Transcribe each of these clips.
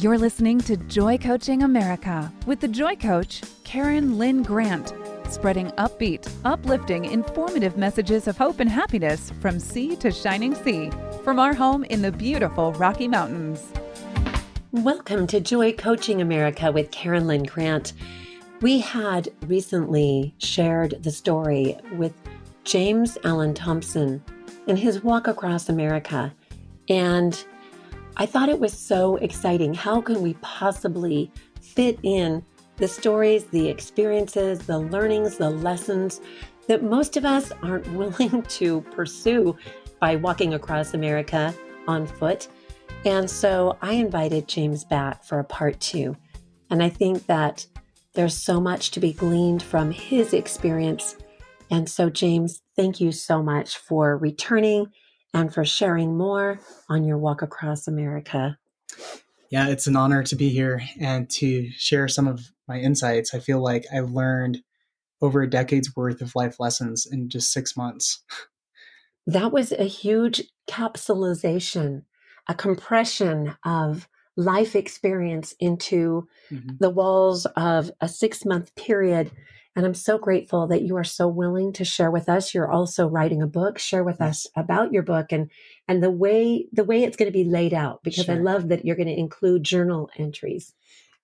You're listening to Joy Coaching America with the Joy Coach, Karen Lynn Grant, spreading upbeat, uplifting, informative messages of hope and happiness from sea to shining sea from our home in the beautiful Rocky Mountains. Welcome to Joy Coaching America with Karen Lynn Grant. We had recently shared the story with James Allen Thompson and his walk across America. And I thought it was so exciting. How can we possibly fit in the stories, the experiences, the learnings, the lessons that most of us aren't willing to pursue by walking across America on foot? And so I invited James back for a part two. And I think that there's so much to be gleaned from his experience. And so, James, thank you so much for returning and for sharing more on your walk across America. Yeah, it's an honor to be here and to share some of my insights. I feel like I've learned over a decade's worth of life lessons in just six months. That was a huge capsulization, a compression of life experience into mm-hmm. the walls of a six month period and I'm so grateful that you are so willing to share with us. You're also writing a book. Share with us about your book and and the way the way it's going to be laid out because sure. I love that you're going to include journal entries.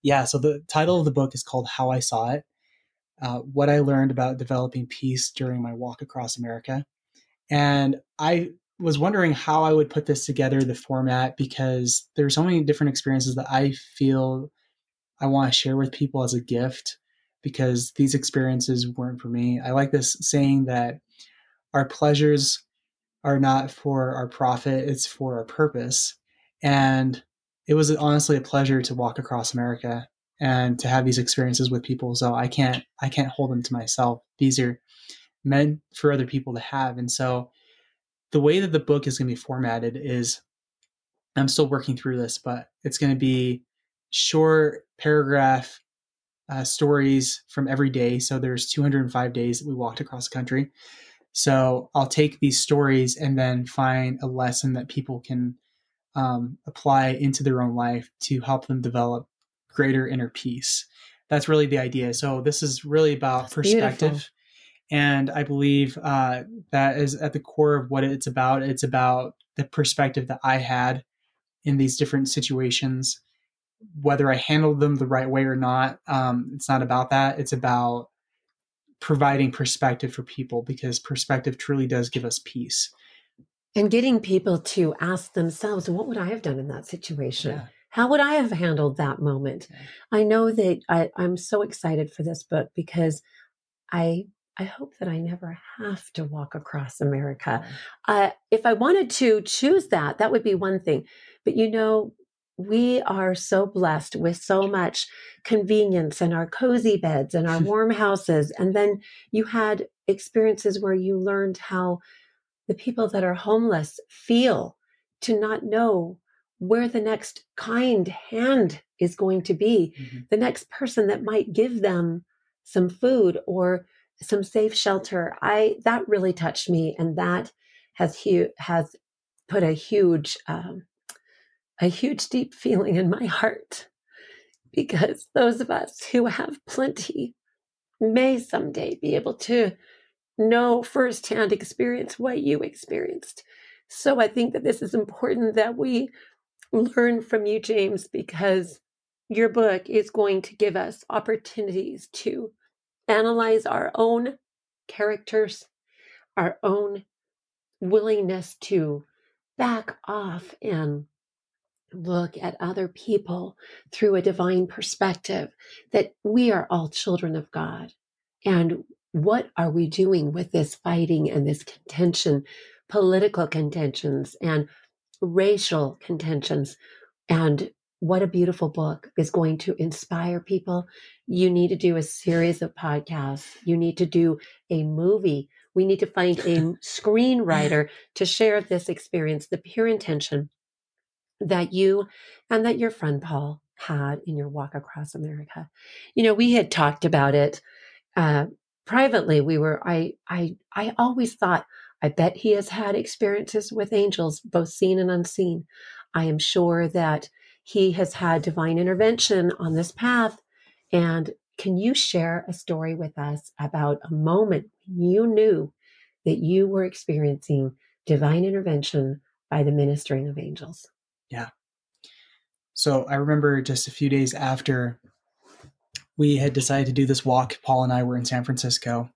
Yeah. So the title of the book is called How I Saw It. Uh, what I learned about developing peace during my walk across America. And I was wondering how I would put this together, the format, because there's so many different experiences that I feel I want to share with people as a gift because these experiences weren't for me. I like this saying that our pleasures are not for our profit, it's for our purpose. And it was honestly a pleasure to walk across America and to have these experiences with people. So I can't I can't hold them to myself. These are meant for other people to have. And so the way that the book is going to be formatted is I'm still working through this, but it's going to be short paragraph uh, stories from every day. So there's 205 days that we walked across the country. So I'll take these stories and then find a lesson that people can um, apply into their own life to help them develop greater inner peace. That's really the idea. So this is really about That's perspective. Beautiful. And I believe uh, that is at the core of what it's about. It's about the perspective that I had in these different situations whether I handled them the right way or not. Um, it's not about that. It's about providing perspective for people because perspective truly does give us peace. And getting people to ask themselves, what would I have done in that situation? Yeah. How would I have handled that moment? Yeah. I know that I, I'm so excited for this book because I I hope that I never have to walk across America. Uh, if I wanted to choose that, that would be one thing. But you know, we are so blessed with so much convenience and our cozy beds and our warm houses. And then you had experiences where you learned how the people that are homeless feel to not know where the next kind hand is going to be, mm-hmm. the next person that might give them some food or some safe shelter. I that really touched me, and that has hu- has put a huge um, a huge, deep feeling in my heart because those of us who have plenty may someday be able to know firsthand experience what you experienced. So I think that this is important that we learn from you, James, because your book is going to give us opportunities to analyze our own characters, our own willingness to back off and look at other people through a divine perspective that we are all children of God. And what are we doing with this fighting and this contention, political contentions and racial contentions? And what a beautiful book is going to inspire people. You need to do a series of podcasts. You need to do a movie. We need to find a screenwriter to share this experience, the pure intention that you and that your friend Paul had in your walk across America. You know, we had talked about it uh, privately. We were, I, I, I always thought, I bet he has had experiences with angels, both seen and unseen. I am sure that he has had divine intervention on this path. And can you share a story with us about a moment you knew that you were experiencing divine intervention by the ministering of angels? Yeah. So I remember just a few days after we had decided to do this walk, Paul and I were in San Francisco,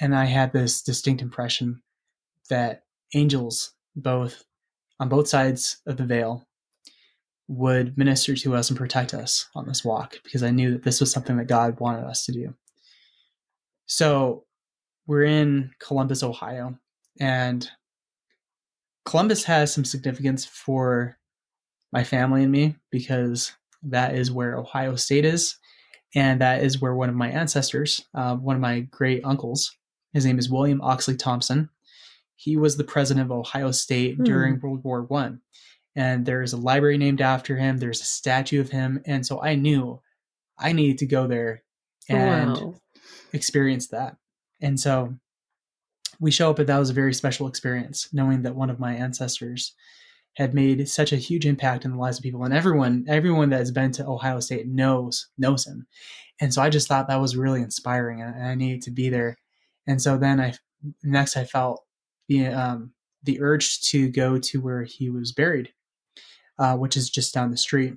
and I had this distinct impression that angels, both on both sides of the veil, would minister to us and protect us on this walk because I knew that this was something that God wanted us to do. So we're in Columbus, Ohio, and Columbus has some significance for my family and me because that is where Ohio State is. And that is where one of my ancestors, uh, one of my great uncles, his name is William Oxley Thompson. He was the president of Ohio State hmm. during World War One, and there's a library named after him. There's a statue of him, and so I knew I needed to go there and wow. experience that. And so we show up, and that was a very special experience, knowing that one of my ancestors had made such a huge impact in the lives of people. And everyone everyone that has been to ohio state knows knows him. And so i just thought that was really inspiring and i needed to be there. And so then i next i felt the um, the urge to go to where he was buried uh, which is just down the street.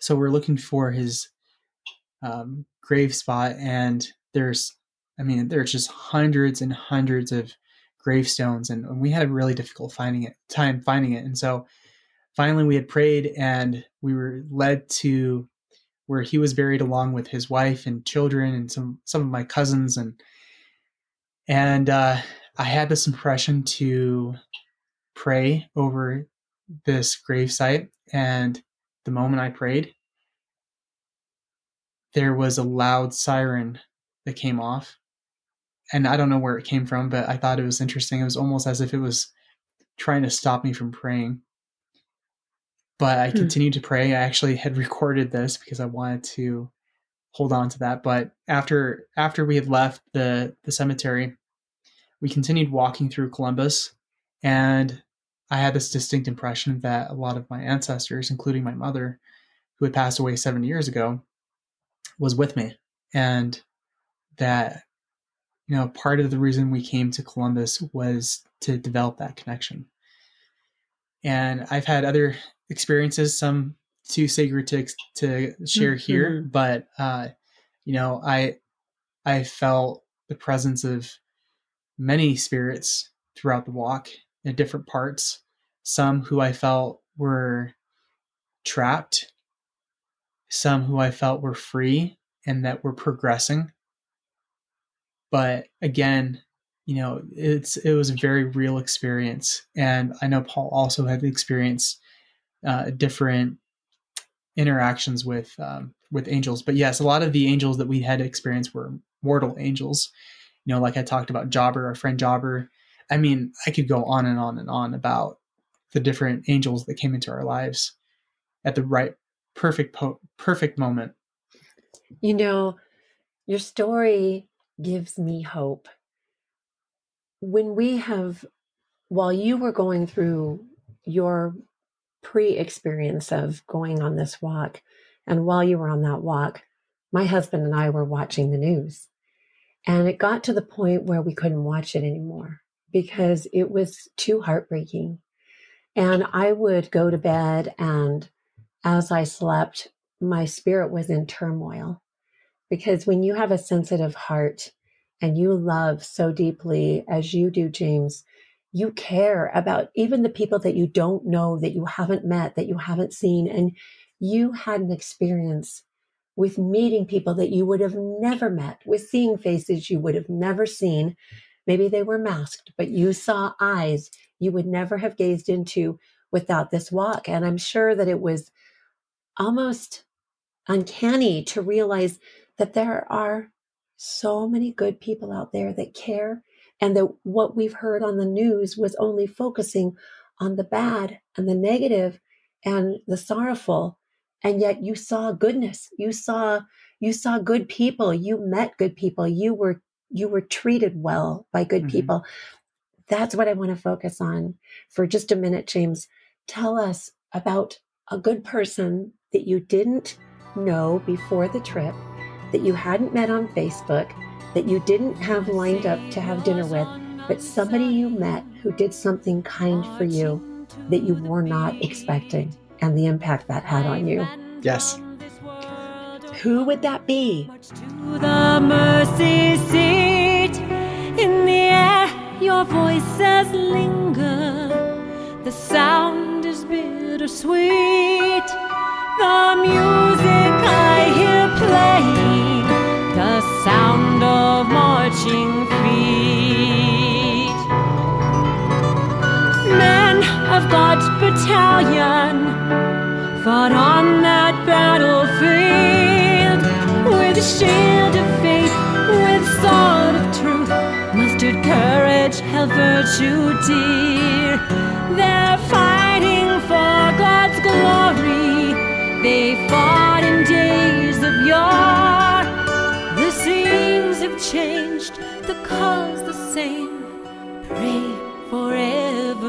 So we're looking for his um, grave spot and there's i mean there's just hundreds and hundreds of gravestones and we had a really difficult finding it time finding it. And so finally we had prayed and we were led to where he was buried along with his wife and children and some some of my cousins. And and uh, I had this impression to pray over this gravesite. And the moment I prayed there was a loud siren that came off and I don't know where it came from, but I thought it was interesting. It was almost as if it was trying to stop me from praying. But I hmm. continued to pray. I actually had recorded this because I wanted to hold on to that. But after after we had left the the cemetery, we continued walking through Columbus, and I had this distinct impression that a lot of my ancestors, including my mother, who had passed away seven years ago, was with me, and that you know, part of the reason we came to Columbus was to develop that connection. And I've had other experiences, some too sacred to to share mm-hmm. here, but uh, you know, I I felt the presence of many spirits throughout the walk in different parts. Some who I felt were trapped, some who I felt were free and that were progressing but again you know it's it was a very real experience. And i know paul also had experienced uh, different interactions with um, with angels. But yes a lot of the angels that we had experienced were mortal angels. You know like i talked about jobber our friend jobber. I mean i could go on and on and on about the different angels that came into our lives at the right perfect po- perfect moment. You know your story gives me hope. When we have, while you were going through your pre experience of going on this walk, and while you were on that walk, my husband and I were watching the news. And it got to the point where we couldn't watch it anymore because it was too heartbreaking. And I would go to bed, and as I slept, my spirit was in turmoil because when you have a sensitive heart and you love so deeply as you do, James, you care about even the people that you don't know, that you haven't met, that you haven't seen. And you had an experience with meeting people that you would have never met, with seeing faces you would have never seen. Maybe they were masked, but you saw eyes you would never have gazed into without this walk. And I'm sure that it was almost uncanny to realize that there are so many good people out there that care and that what we've heard on the news was only focusing on the bad and the negative and the sorrowful. And yet you saw goodness. You saw you saw good people. You met good people. You were you were treated well by good mm-hmm. people. That's what i want to focus on for just a minute james. Tell us about a good person that you didn't know before the trip, that you hadn't met on Facebook, that you didn't have lined up to have dinner with, but somebody you met who did something kind for you that you were not expecting and the impact that had on you. Yes. Who would that be? To the mercy seat in the air, your voices linger. The sound is bittersweet. The music I hear playing, the sound of marching feet. Men of God's battalion fought on that battlefield with shield of faith, with sword of truth, mustered courage, held virtue dear. They're fighting for God's glory. They fought in days of yore. Have changed, the cause the same. Pray forevermore.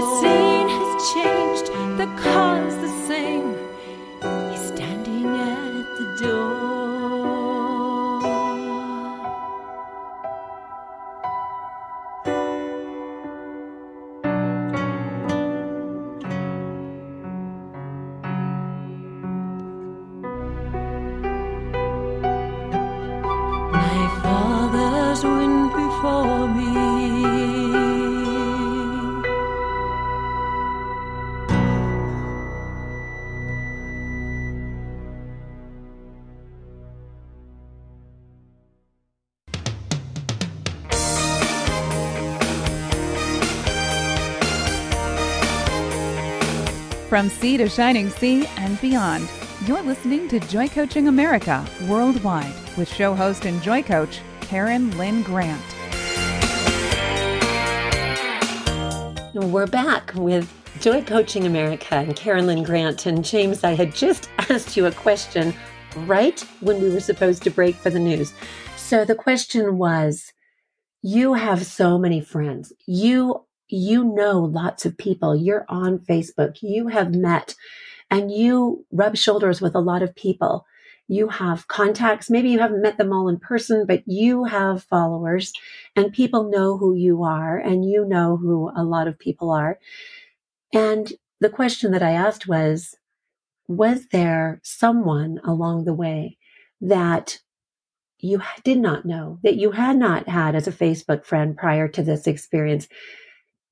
The scene has changed, the cause From sea to shining sea and beyond, you're listening to Joy Coaching America worldwide with show host and joy coach Karen Lynn Grant. We're back with Joy Coaching America and Karen Lynn Grant. And James, I had just asked you a question right when we were supposed to break for the news. So the question was You have so many friends. You you know lots of people. You're on Facebook. You have met and you rub shoulders with a lot of people. You have contacts. Maybe you haven't met them all in person, but you have followers and people know who you are and you know who a lot of people are. And the question that I asked was Was there someone along the way that you did not know, that you had not had as a Facebook friend prior to this experience?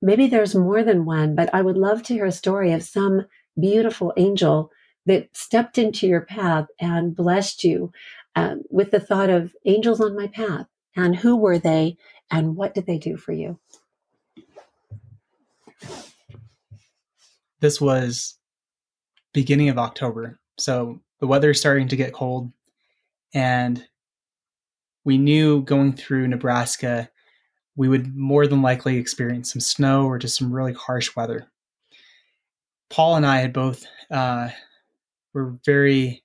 Maybe there's more than one, but I would love to hear a story of some beautiful angel that stepped into your path and blessed you um, with the thought of angels on my path. And who were they and what did they do for you? This was beginning of October. So the weather is starting to get cold and we knew going through Nebraska we would more than likely experience some snow or just some really harsh weather. Paul and I had both uh, were very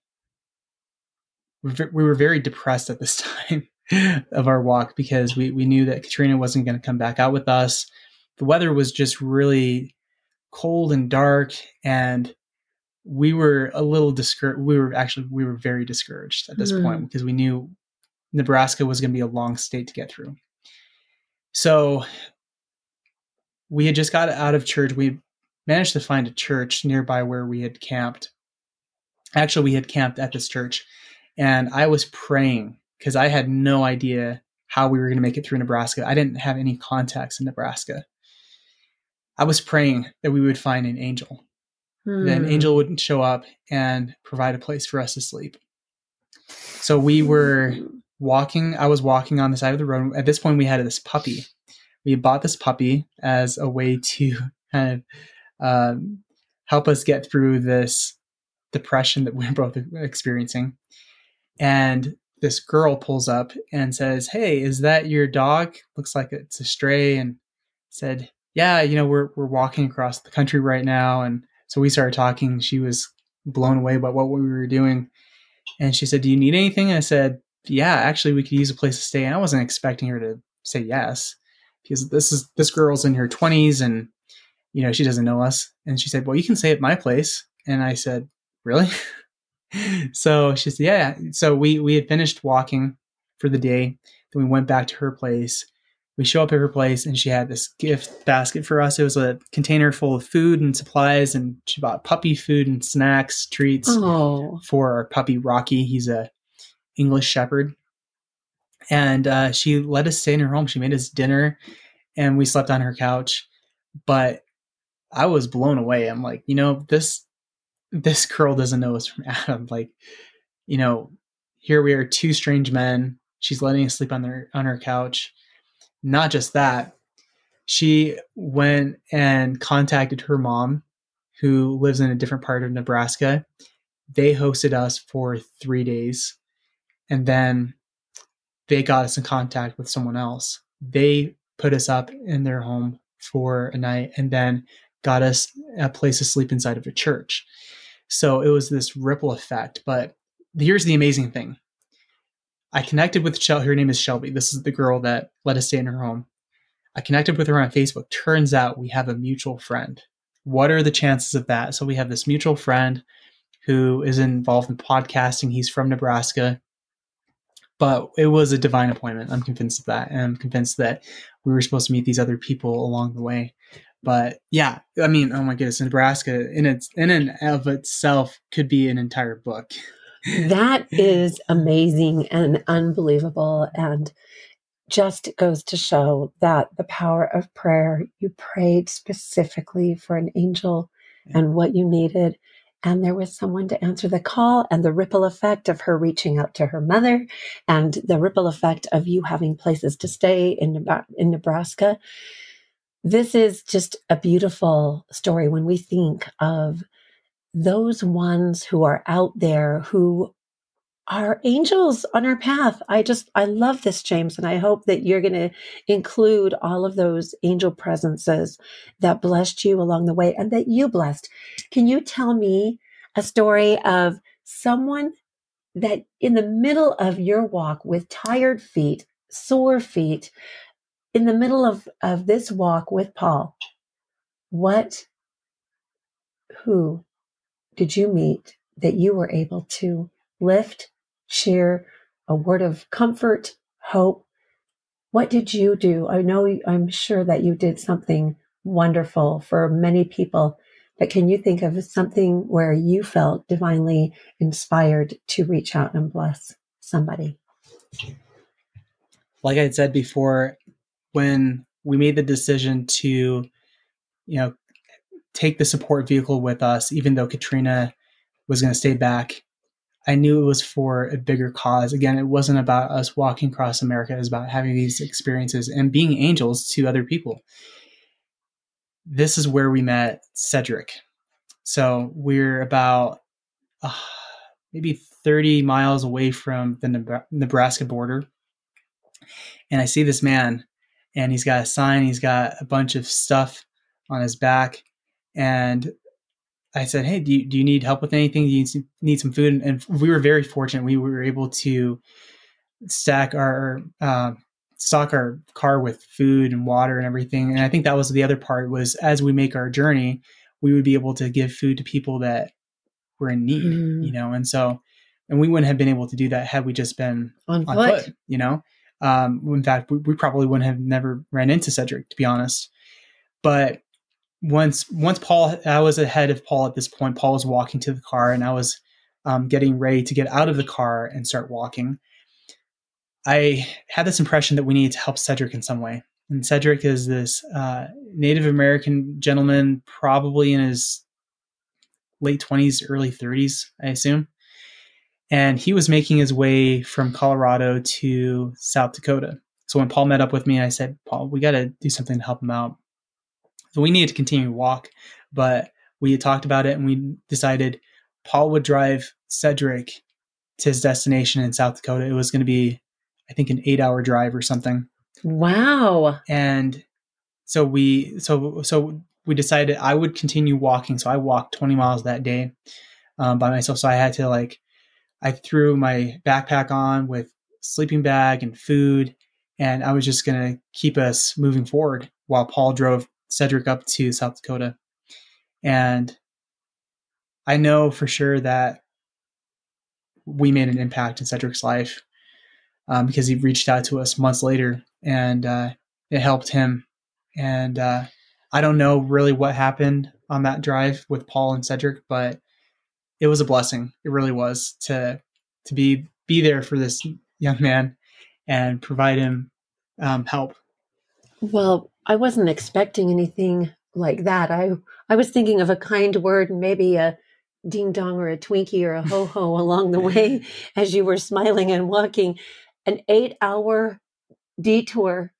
we were very depressed at this time of our walk because we we knew that Katrina wasn't going to come back out with us. The weather was just really cold and dark, and we were a little discouraged. We were actually we were very discouraged at this mm. point because we knew Nebraska was going to be a long state to get through. So we had just got out of church. We managed to find a church nearby where we had camped. Actually, we had camped at this church, and I was praying because I had no idea how we were going to make it through Nebraska. I didn't have any contacts in Nebraska. I was praying that we would find an angel. Hmm. That an angel would show up and provide a place for us to sleep. So we were walking i was walking on the side of the road. At this point we had this puppy. We bought this puppy as a way to kind of um, help us get through this depression that we are both experiencing. And this girl pulls up and says hey is that your dog? Looks like it's a stray and said yeah you know we're, we're walking across the country right now. And so we started talking. She was blown away by what we were doing. And she said do you need anything? I said yeah, actually, we could use a place to stay. And I wasn't expecting her to say yes because this is this girl's in her 20s and you know, she doesn't know us. And she said, well, you can stay at my place. And I said, really? so she said, yeah. So we, we had finished walking for the day. Then we went back to her place. We show up at her place and she had this gift basket for us. It was a container full of food and supplies, and she bought puppy food and snacks, treats Oh, for our puppy Rocky. He's a English Shepherd, and uh, she let us stay in her home. She made us dinner, and we slept on her couch. But I was blown away. I'm like, you know, this this girl doesn't know us from Adam. Like, you know, here we are, two strange men. She's letting us sleep on their on her couch. Not just that, she went and contacted her mom, who lives in a different part of Nebraska. They hosted us for three days, and then they got us in contact with someone else. They put us up in their home for a night, and then got us a place to sleep inside of a church. So it was this ripple effect. But here's the amazing thing I connected with Shelby. Her name is Shelby. This is the girl that let us stay in her home. I connected with her on Facebook. Turns out we have a mutual friend. What are the chances of that? So we have this mutual friend who is involved in podcasting. He's from Nebraska. But it was a divine appointment. I'm convinced of that. And I'm convinced that we were supposed to meet these other people along the way. But yeah, I mean, oh my goodness, Nebraska in its in and of itself could be an entire book. that is amazing and unbelievable. And just goes to show that the power of prayer, you prayed specifically for an angel Yeah. and what you needed. And there was someone to answer the call, and the ripple effect of her reaching out to her mother, and the ripple effect of you having places to stay in, in Nebraska. This is just a beautiful story when we think of those ones who are out there who are angels on our path. I just, I love this, James, and I hope that you're going to include all of those angel presences that blessed you along the way and that you blessed. Can you tell me a story of someone that in the middle of your walk with tired feet, sore feet, in the middle of, of this walk with Paul, what, who did you meet that you were able to lift, cheer, a word of comfort, hope? What did you do? I know I'm sure that you did something wonderful for many people, but can you think of something where you felt divinely inspired to reach out and bless somebody? like I had said before, when we made the decision to, you know, take the support vehicle with us, even though Katrina was going to stay back, I knew it was for a bigger cause. Again, it wasn't about us walking across America, it was about having these experiences and being angels to other people. This is where we met Cedric. So we're about uh, maybe 30 miles away from the Nebraska border. And I see this man, and he's got a sign, he's got a bunch of stuff on his back. And I said, Hey, do you, do you need help with anything? Do you need some, food? And we were very fortunate. We were able to stack our, uh, stock our car with food and water and everything. And I think that was the other part was as we make our journey, we would be able to give food to people that were in need, Mm. you know? And so, and we wouldn't have been able to do that had we just been On on foot. foot, you know? Um, in fact, we, we probably wouldn't have never ran into Cedric, to be honest. But once once Paul, I was ahead of Paul at this point. Paul was walking to the car, and I was um, getting ready to get out of the car and start walking. I had this impression that we needed to help Cedric in some way. And Cedric is this uh, Native American gentleman, probably in his late 20s, early 30s, I assume. And he was making his way from Colorado to South Dakota. So when Paul met up with me, I said, Paul, we got to do something to help him out. So we needed to continue to walk, but we had talked about it and we decided Paul would drive Cedric to his destination in South Dakota. It was going to be, I think, an eight hour drive or something Wow. and so we so so we decided I would continue walking. So I walked 20 miles that day um, by myself. So I had to like I threw my backpack on with sleeping bag and food, and I was just gonna keep us moving forward while Paul drove Cedric up to South Dakota. And I know for sure that we made an impact in Cedric's life um, because he reached out to us months later and uh, it helped him. And uh, I don't know really what happened on that drive with Paul and Cedric, but it was a blessing. It really was to to be be there for this young man and provide him um, help. Well, I wasn't expecting anything like that. I I was thinking of a kind word and maybe a ding dong or a Twinkie or a ho ho along the way as you were smiling and walking. An eight hour detour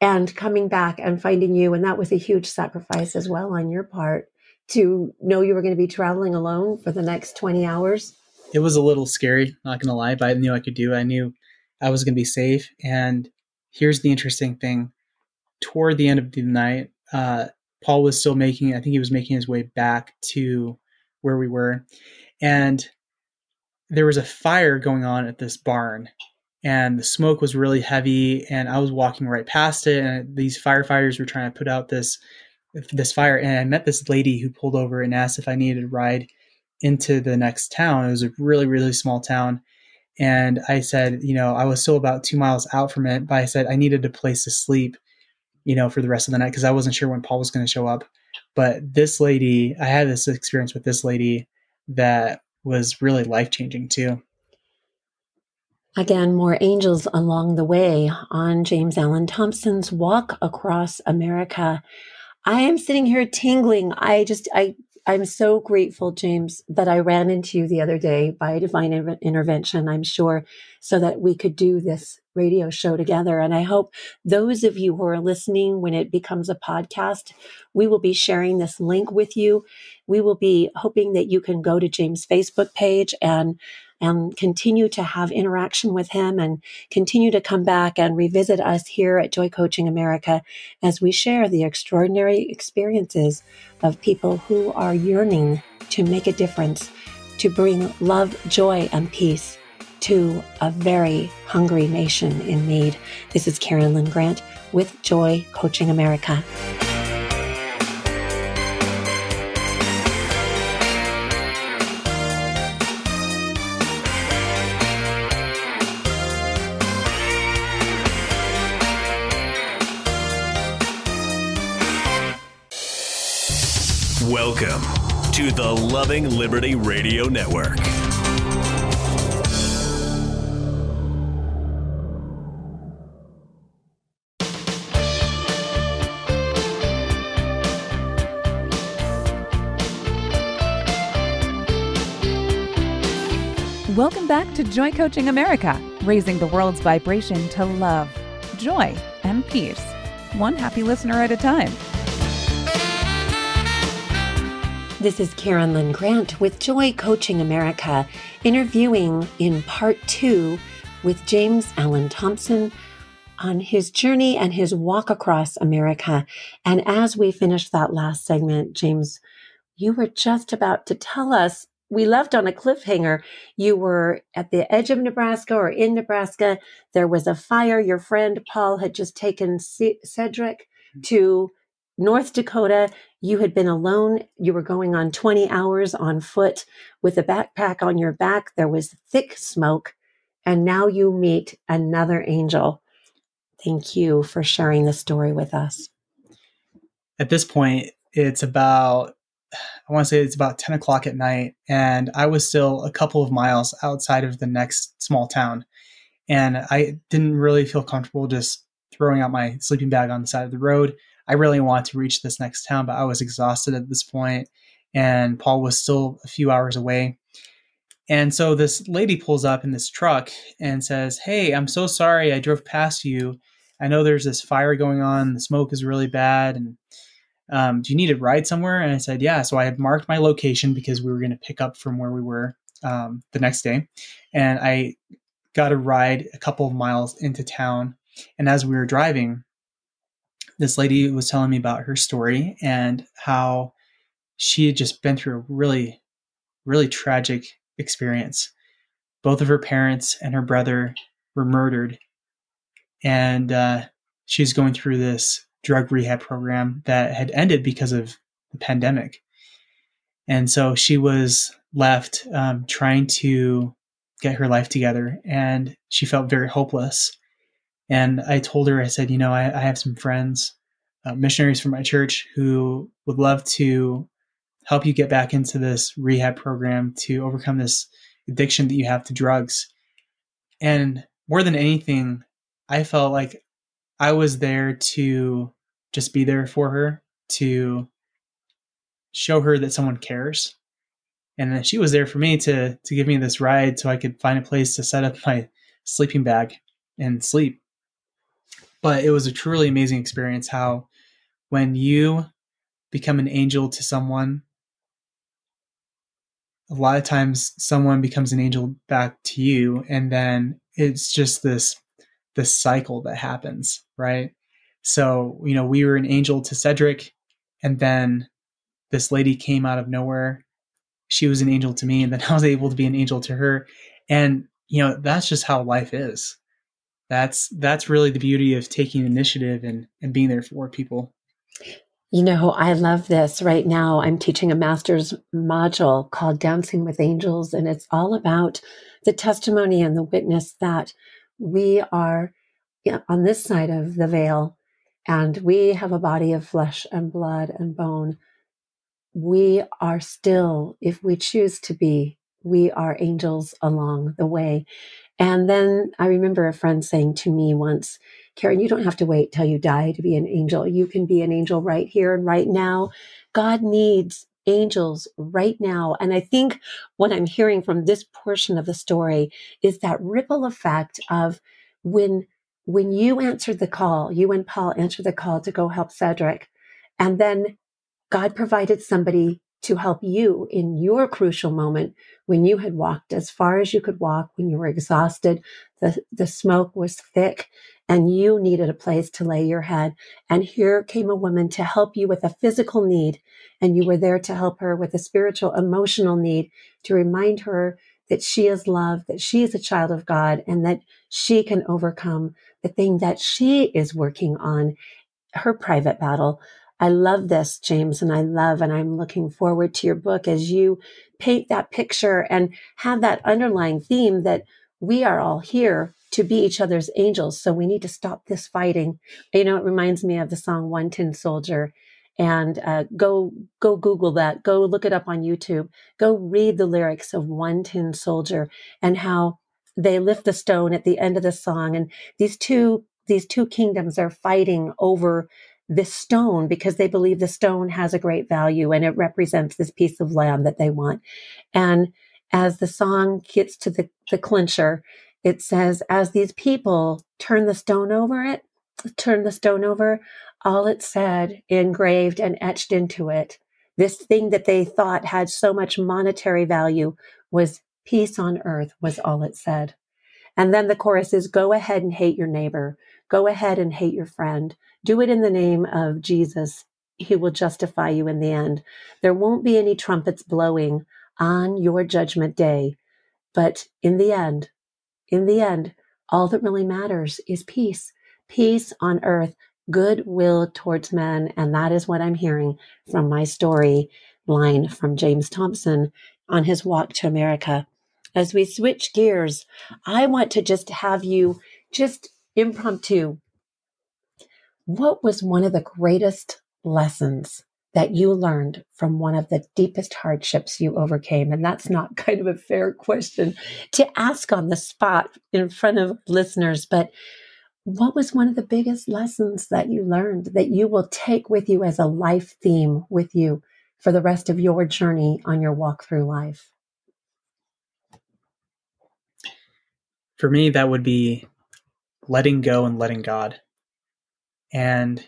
and coming back and finding you. And that was a huge sacrifice as well on your part to know you were going to be traveling alone for the next 20 hours. It was a little scary, not going to lie, but I knew I could do. I knew I was going to be safe. And here's the interesting thing toward the end of the night, uh, Paul was still making, I think he was making his way back to where we were. And there was a fire going on at this barn and the smoke was really heavy and i was walking right past it and these firefighters were trying to put out this this fire. And i met this lady who pulled over and asked if i needed a ride into the next town. It was a really really small town. And i said you know i was still about two miles out from it but i said i needed a place to sleep you know for the rest of the night because i wasn't sure when paul was going to show up but this lady i had this experience with this lady that was really life changing too Again, more angels along the way on James Allen Thompson's Walk Across America. I am sitting here tingling. I just, I, I'm so grateful, James, that I ran into you the other day by divine intervention, I'm sure, so that we could do this radio show together. And I hope those of you who are listening when it becomes a podcast, we will be sharing this link with you. We will be hoping that you can go to James' Facebook page and and continue to have interaction with him and continue to come back and revisit us here at Joy Coaching America as we share the extraordinary experiences of people who are yearning to make a difference, to bring love, joy, and peace to a very hungry nation in need. This is Karen Lynn Grant with Joy Coaching America. Loving Liberty Radio Network. Welcome back to Joy Coaching America, raising the world's vibration to love, joy, and peace, one happy listener at a time. This is Karen Lynn Grant with Joy Coaching America, interviewing in part two with James Allen Thompson on his journey and his walk across America. And as we finished that last segment, James, you were just about to tell us we left on a cliffhanger. You were at the edge of Nebraska or in Nebraska. There was a fire. Your friend Paul had just taken C- Cedric mm-hmm. to North Dakota, you had been alone. You were going on 20 hours on foot with a backpack on your back. There was thick smoke. And now you meet another angel. Thank you for sharing the story with us. At this point, it's about, I want to say it's about 10 o'clock at night. And I was still a couple of miles outside of the next small town. And I didn't really feel comfortable just throwing out my sleeping bag on the side of the road. I really wanted to reach this next town, but I was exhausted at this point, and Paul was still a few hours away. And so this lady pulls up in this truck and says, Hey, I'm so sorry I drove past you. I know there's this fire going on. The smoke is really bad. And um, do you need a ride somewhere? And I said, Yeah. So I had marked my location because we were going to pick up from where we were um, the next day. And I got a ride a couple of miles into town. And as we were driving, this lady was telling me about her story and how she had just been through a really, really tragic experience. Both of her parents and her brother were murdered, and uh, she's going through this drug rehab program that had ended because of the pandemic. And so she was left um, trying to get her life together and she felt very hopeless. And I told her, I said, you know, I, I have some friends, uh, missionaries from my church, who would love to help you get back into this rehab program to overcome this addiction that you have to drugs. And more than anything, I felt like I was there to just be there for her, to show her that someone cares. And she was there for me to to give me this ride so I could find a place to set up my sleeping bag and sleep. But it was a truly amazing experience how when you become an angel to someone a lot of times someone becomes an angel back to you and then it's just this this cycle that happens right? So you know we were an angel to cedric and then this lady came out of nowhere. She was an angel to me and then i was able to be an angel to her. And you know that's just how life is that's that's really the beauty of taking initiative and and being there for people you know, I love this. Right now, I'm teaching a master's module called Dancing with Angels, and it's all about the testimony and the witness that we are on this side of the veil and we have a body of flesh and blood and bone. We are still, if we choose to be, we are angels along the way. And then I remember a friend saying to me once, Karen, you don't have to wait till you die to be an angel. You can be an angel right here and right now. God needs angels right now. And I think what I'm hearing from this portion of the story is that ripple effect of when when you answered the call, you and Paul answered the call to go help Cedric, and then God provided somebody to help you in your crucial moment when you had walked as far as you could walk, when you were exhausted, the, the smoke was thick, and you needed a place to lay your head. And here came a woman to help you with a physical need, and you were there to help her with a spiritual, emotional need to remind her that she is loved, that she is a child of God, and that she can overcome the thing that she is working on, her private battle. I love this, James, and I love, and I'm looking forward to your book as you paint that picture and have that underlying theme that we are all here to be each other's angels. So we need to stop this fighting. You know, it reminds me of the song One Tin Soldier. And uh, go go Google that. Go look it up on YouTube. Go read the lyrics of One Tin Soldier and how they lift the stone at the end of the song. And these two these two kingdoms are fighting over this stone because they believe the stone has a great value and it represents this piece of land that they want. And as the song gets to the, the clincher, it says, as these people turn the stone over it, turn the stone over, all it said, engraved and etched into it, this thing that they thought had so much monetary value was peace on earth, was all it said. And then the chorus is go ahead and hate your neighbor. Go ahead and hate your friend. Do it in the name of Jesus. He will justify you in the end. There won't be any trumpets blowing on your judgment day. But in the end, in the end, all that really matters is peace, peace on earth, goodwill towards men. And that is what I'm hearing from my story line from James Thompson on his walk to America. As we switch gears, I want to just have you just impromptu. What was one of the greatest lessons that you learned from one of the deepest hardships you overcame? And that's not kind of a fair question to ask on the spot in front of listeners, but what was one of the biggest lessons that you learned that you will take with you as a life theme with you for the rest of your journey on your walk through life? For me, that would be letting go and letting God. And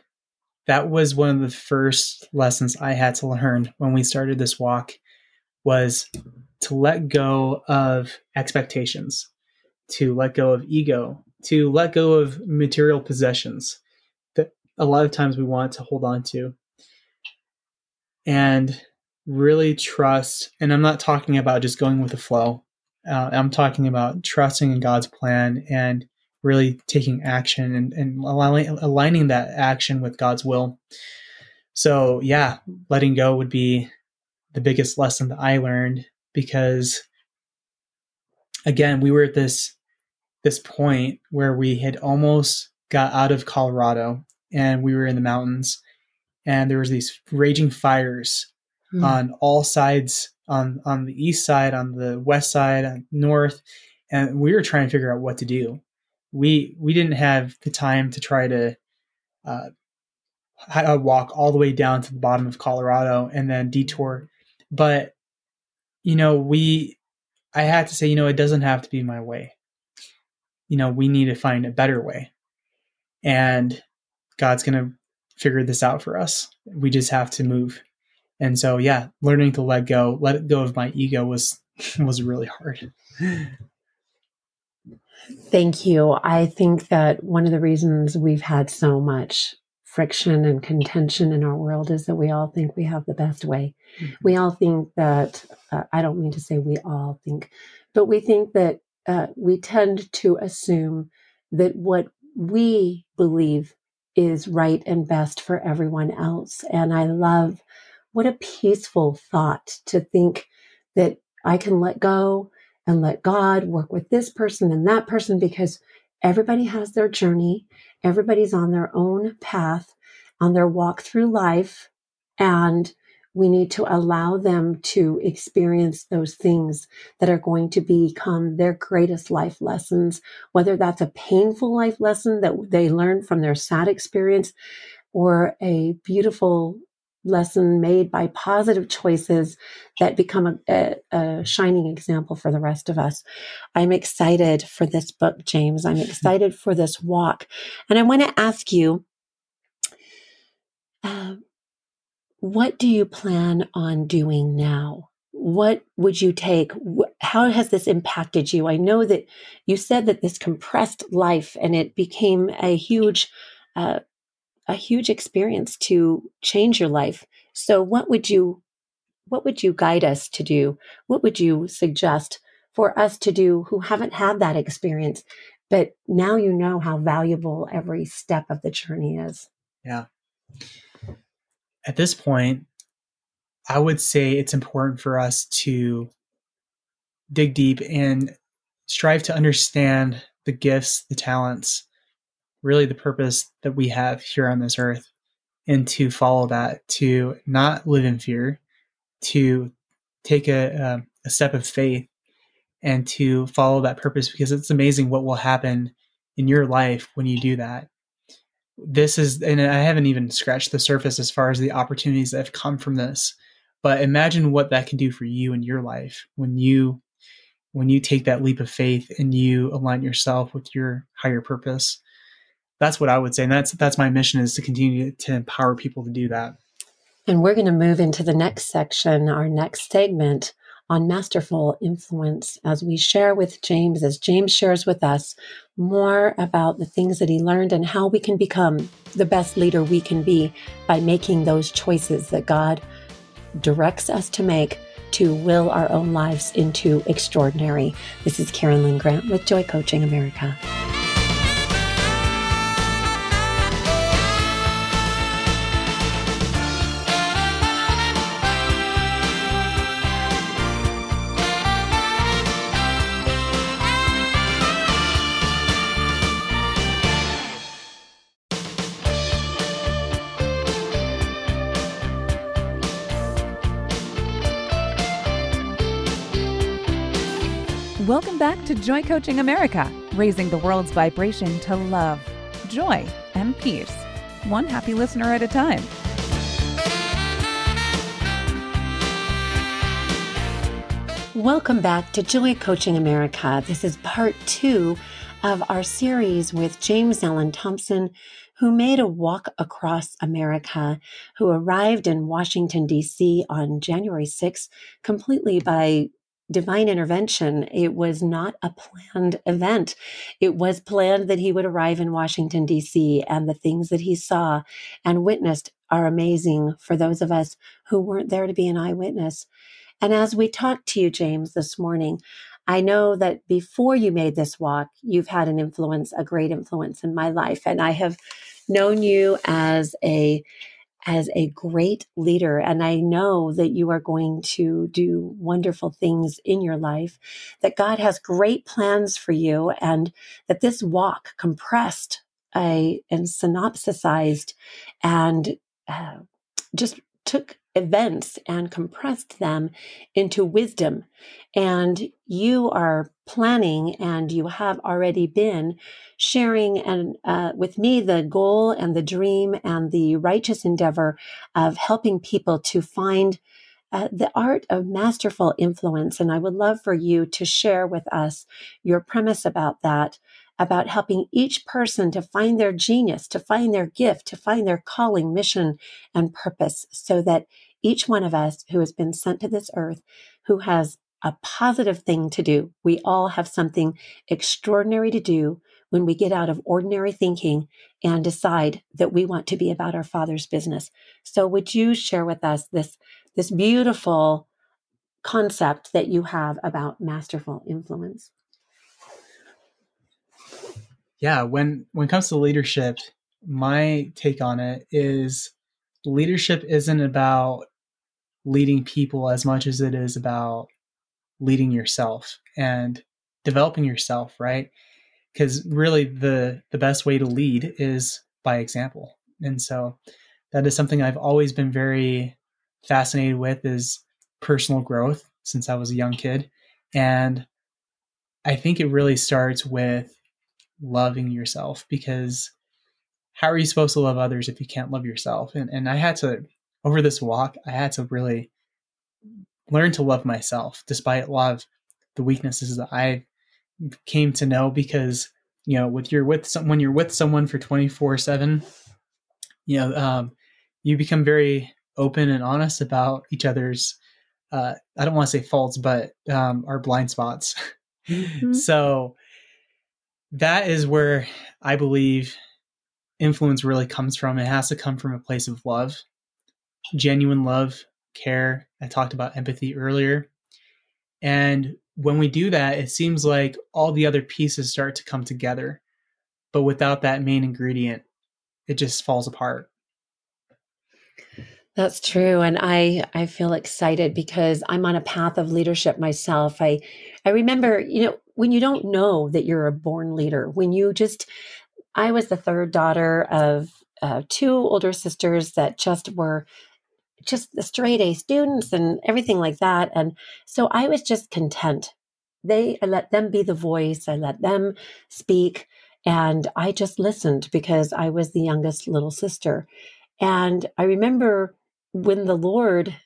that was one of the first lessons I had to learn when we started this walk was to let go of expectations, to let go of ego, to let go of material possessions that a lot of times we want to hold on to. And really trust, and I'm not talking about just going with the flow. Uh, I'm talking about trusting in God's plan and really taking action and, and aligning, aligning that action with God's will. So, yeah, letting go would be the biggest lesson that I learned because, again, we were at this this point where we had almost got out of Colorado and we were in the mountains and there was these raging fires mm. on all sides on on the east side on the west side on north and we were trying to figure out what to do we we didn't have the time to try to uh, walk all the way down to the bottom of Colorado and then detour. But you know, we I had to say, you know, it doesn't have to be my way. You know, we need to find a better way. And God's to figure this out for us. We just have to move. And so, yeah, learning to let go, let go of my ego was was really hard. Thank you. I think that one of the reasons we've had so much friction and contention in our world is that we all think we have the best way. Mm-hmm. We all think that, uh, I don't mean to say we all think, but we think that uh, we tend to assume that what we believe is right and best for everyone else. And I love what a peaceful thought to think that I can let go and let God work with this person and that person because everybody has their journey. Everybody's on their own path, on their walk through life. And we need to allow them to experience those things that are going to become their greatest life lessons, whether that's a painful life lesson that they learn from their sad experience or a beautiful lesson made by positive choices that become a, a, a, shining example for the rest of us. I'm excited for this book, James. I'm excited for this walk. And I want to ask you uh, what do you plan on doing now? What would you take? How has this impacted you? I know that you said that this compressed life and it became a huge uh, a huge experience to change your life. So what would you what would you guide us to do? What would you suggest for us to do who haven't had that experience, but now you know how valuable every step of the journey is? Yeah. At this point, I would say it's important for us to dig deep and strive to understand the gifts, the talents, really the purpose that we have here on this earth and to follow that to not live in fear to take a, a, step of faith and to follow that purpose because it's amazing what will happen in your life when you do that. This is and i haven't even scratched the surface as far as the opportunities that have come from this but imagine what that can do for you in your life when you when you take that leap of faith and you align yourself with your higher purpose that's what I would say. And that's that's my mission is to continue to empower people to do that. And we're going to move into the next section, our next segment on masterful influence as we share with James, as James shares with us more about the things that he learned and how we can become the best leader we can be by making those choices that God directs us to make to will our own lives into extraordinary. This is Karen Lynn Grant with Joy Coaching America. Joy Coaching America, raising the world's vibration to love, joy, and peace, one happy listener at a time. Welcome back to Joy Coaching America. This is part two of our series with James Allen Thompson, who made a walk across America, who arrived in Washington, D.C. on January 6th, completely by divine intervention. It was not a planned event. It was planned that he would arrive in Washington, D.C., and the things that he saw and witnessed are amazing for those of us who weren't there to be an eyewitness. And as we talked to you, James, this morning, I know that before you made this walk, you've had an influence, a great influence in my life. And I have known you as a as a great leader. And I know that you are going to do wonderful things in your life, that God has great plans for you, and that this walk compressed a, and synopsized and uh, just took events and compressed them into wisdom. And you are planning and you have already been sharing and uh, with me the goal and the dream and the righteous endeavor of helping people to find uh, the art of masterful influence. And I would love for you to share with us your premise about that about helping each person to find their genius, to find their gift, to find their calling, mission, and purpose, so that each one of us who has been sent to this earth, who has a positive thing to do, we all have something extraordinary to do when we get out of ordinary thinking and decide that we want to be about our Father's business. So, would you share with us this, this beautiful concept that you have about masterful influence? Yeah when when it comes to leadership my take on it is leadership isn't about leading people as much as it is about leading yourself and developing yourself right? Because really the the best way to lead is by example. And so that is something i've always been very fascinated with is personal growth since i was a young kid. And i think it really starts with loving yourself because how are you supposed to love others if you can't love yourself? And and I had to over this walk, I had to really learn to love myself despite a lot of the weaknesses that I came to know because you know with you're with some when you're with someone for 24 7 you know um, you become very open and honest about each other's uh, i don't want to say faults but um, our blind spots mm-hmm. so that is where I believe influence really comes from. It has to come from a place of love, genuine love, care. I talked about empathy earlier. And when we do that, it seems like all the other pieces start to come together. But without that main ingredient, it just falls apart. That's true and I I feel excited because I'm on a path of leadership myself. I I remember, you know, when you don't know that you're a born leader, when you just I was the third daughter of uh, two older sisters that just were just the straight A students and everything like that and so I was just content. They I let them be the voice, I let them speak and I just listened because I was the youngest little sister. And I remember when the Lord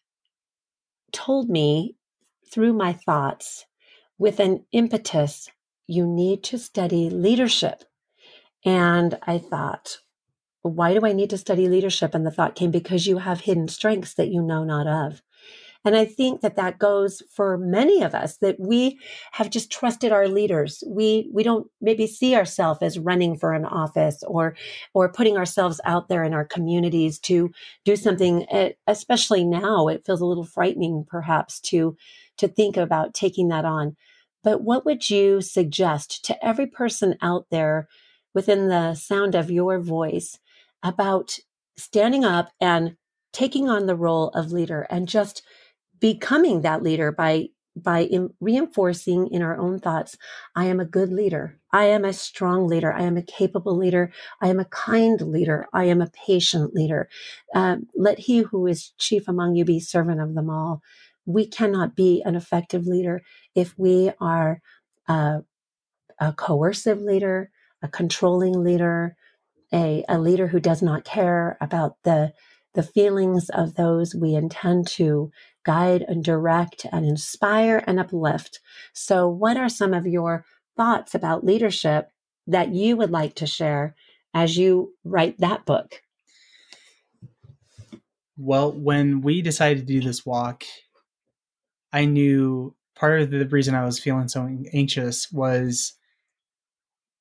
told me through my thoughts with an impetus, you need to study leadership. And I thought, why do I need to study leadership? And the thought came because you have hidden strengths that you know not of. And I think that that goes for many of us that we have just trusted our leaders. We we don't maybe see ourselves as running for an office or or putting ourselves out there in our communities to do something. Especially now, it feels a little frightening, perhaps, to to think about taking that on. But what would you suggest to every person out there within the sound of your voice about standing up and taking on the role of leader and just becoming that leader by by in, reinforcing in our own thoughts i am a good leader. I am a strong leader. I am a capable leader. I am a kind leader. I am a patient leader. Uh, let he who is chief among you be servant of them all. We cannot be an effective leader if we are a coercive leader a controlling leader a, a leader who does not care about the the feelings of those we intend to guide and direct and inspire and uplift. So, what are some of your thoughts about leadership that you would like to share as you write that book? Well, when we decided to do this walk, I knew part of the reason I was feeling so anxious was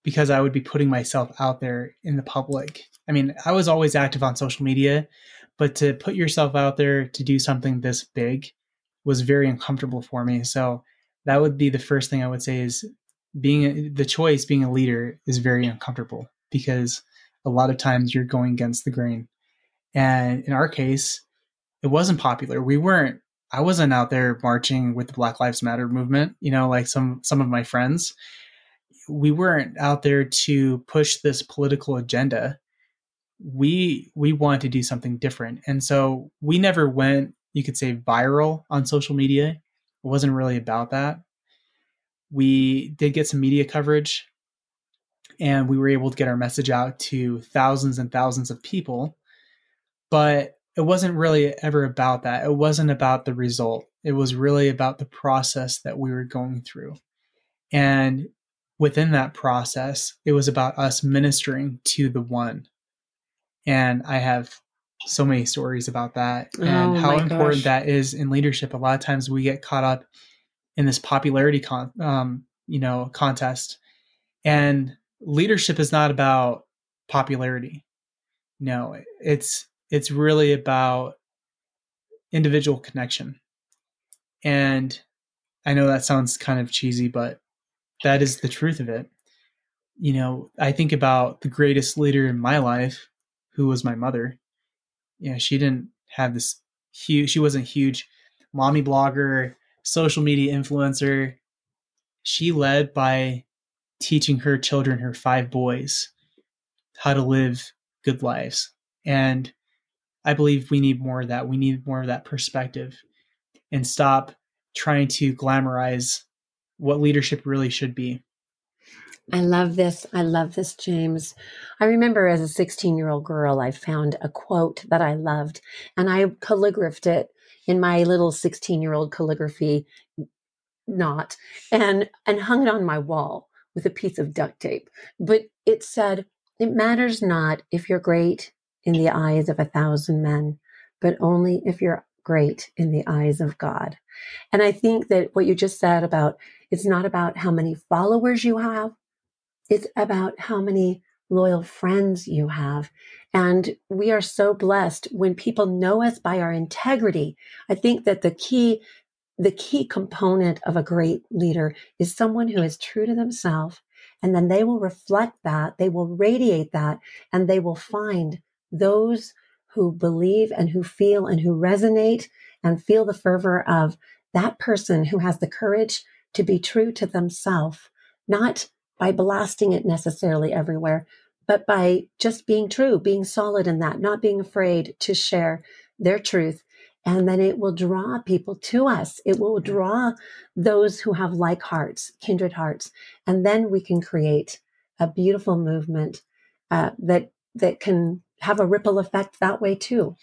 because I would be putting myself out there in the public. I mean, I was always active on social media, but to put yourself out there to do something this big was very uncomfortable for me. So that would be the first thing I would say is being the choice being a leader is very uncomfortable because a lot of times you're going against the grain. And in our case, it wasn't popular. We weren't I wasn't out there marching with the Black Lives Matter movement, you know, like some some of my friends. We weren't out there to push this political agenda. We we wanted to do something different. And so we never went, you could say viral on social media. It wasn't really about that. We did get some media coverage and we were able to get our message out to thousands and thousands of people. But it wasn't really ever about that. It wasn't about the result. It was really about the process that we were going through. And within that process, it was about us ministering to the one. And I have so many stories about that and Oh, how important gosh. that is in leadership. A lot of times we get caught up in this popularity con- um, you know, contest. And leadership is not about popularity. No, it's it's really about individual connection. And I know that sounds kind of cheesy, but that is the truth of it. You know, I think about the greatest leader in my life, who was my mother. You know, she didn't have this huge, she wasn't huge mommy blogger, social media influencer. She led by teaching her children, her five boys, how to live good lives. And I believe we need more of that. We need more of that perspective and stop trying to glamorize what leadership really should be. I love this. I love this, James. I remember as a 16 year old girl, I found a quote that I loved and I calligraphed it in my little 16 year old calligraphy knot and, and hung it on my wall with a piece of duct tape. But it said, It matters not if you're great in the eyes of a thousand men, but only if you're great in the eyes of God. And I think that what you just said about it's not about how many followers you have, it's about how many loyal friends you have. And we are so blessed when people know us by our integrity. I think that the key the key component of a great leader is someone who is true to themselves and then they will reflect that, they will radiate that and they will find those who believe and who feel and who resonate and feel the fervor of that person who has the courage to be true to themselves, not by blasting it necessarily everywhere, but by just being true, being solid in that, not being afraid to share their truth. And then it will draw people to us. It will draw those who have like hearts, kindred hearts. And then we can create a beautiful movement uh, that that can have a ripple effect that way too.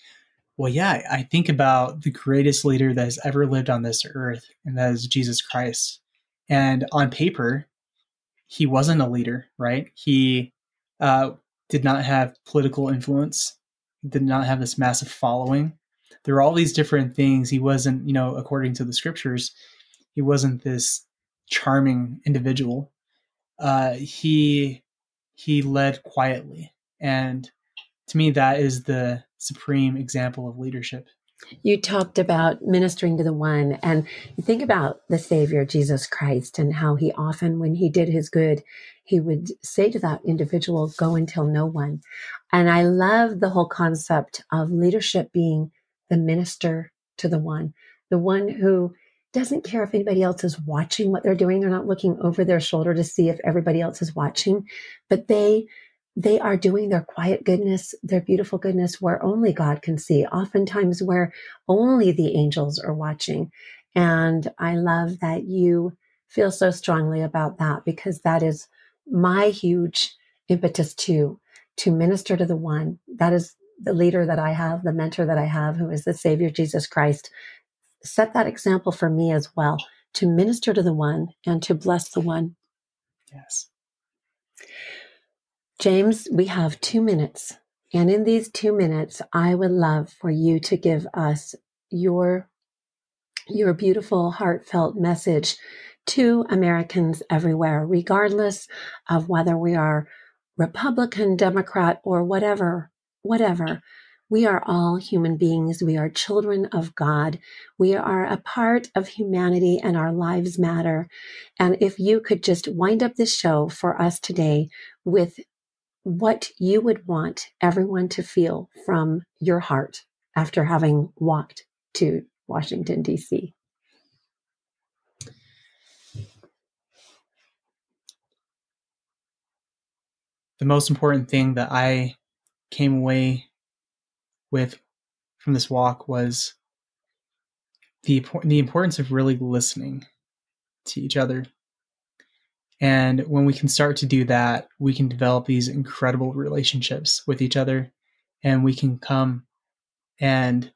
Well, yeah, I think about the greatest leader that has ever lived on this earth, and that is Jesus Christ. And on paper, he wasn't a leader, right? He uh, did not have political influence, did not have this massive following. There were all these different things. He wasn't, you know, according to the scriptures, he wasn't this charming individual. Uh, he he led quietly, and to me, that is the supreme example of leadership. You talked about ministering to the one, and you think about the Savior, Jesus Christ, and how he often, when he did his good, he would say to that individual, Go and tell no one. And I love the whole concept of leadership being the minister to the one, the one who doesn't care if anybody else is watching what they're doing. They're not looking over their shoulder to see if everybody else is watching, but they they are doing their quiet goodness, their beautiful goodness where only God can see, oftentimes where only the angels are watching. And I love that you feel so strongly about that because that is my huge impetus too, to minister to the one. That is the leader that I have, the mentor that I have, who is the Savior Jesus Christ. Set that example for me as well to minister to the one and to bless the one. Yes. James, we have two minutes. And in these two minutes, I would love for you to give us your, your beautiful, heartfelt message to Americans everywhere, regardless of whether we are Republican, Democrat, or whatever, whatever. We are all human beings. We are children of God. We are a part of humanity and our lives matter. And if you could just wind up this show for us today with what you would want everyone to feel from your heart after having walked to Washington, D.C. The most important thing that I came away with from this walk was the the importance of really listening to each other. And when we can start to do that, we can develop these incredible relationships with each other and we can come and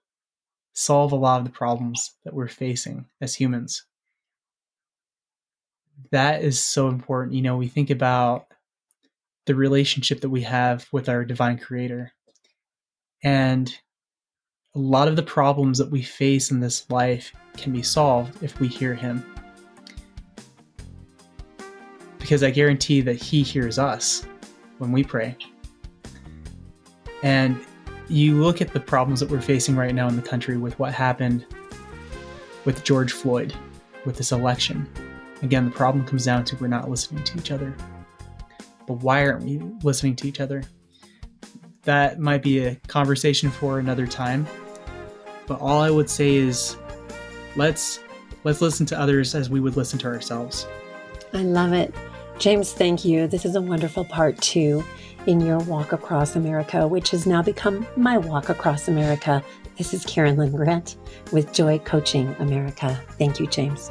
solve a lot of the problems that we're facing as humans. That is so important. You know, we think about the relationship that we have with our divine creator and a lot of the problems that we face in this life can be solved if we hear Him. Because I guarantee that He hears us when we pray. And you look at the problems that we're facing right now in the country with what happened with George Floyd, with this election. Again, the problem comes down to we're not listening to each other. But why aren't we listening to each other? that might be a conversation for another time. But all I would say is let's let's listen to others as we would listen to ourselves. I love it. James, thank you. This is a wonderful part two in your walk across America, which has now become my walk across America. This is Karen Lynn Grant with Joy Coaching America. Thank you, James.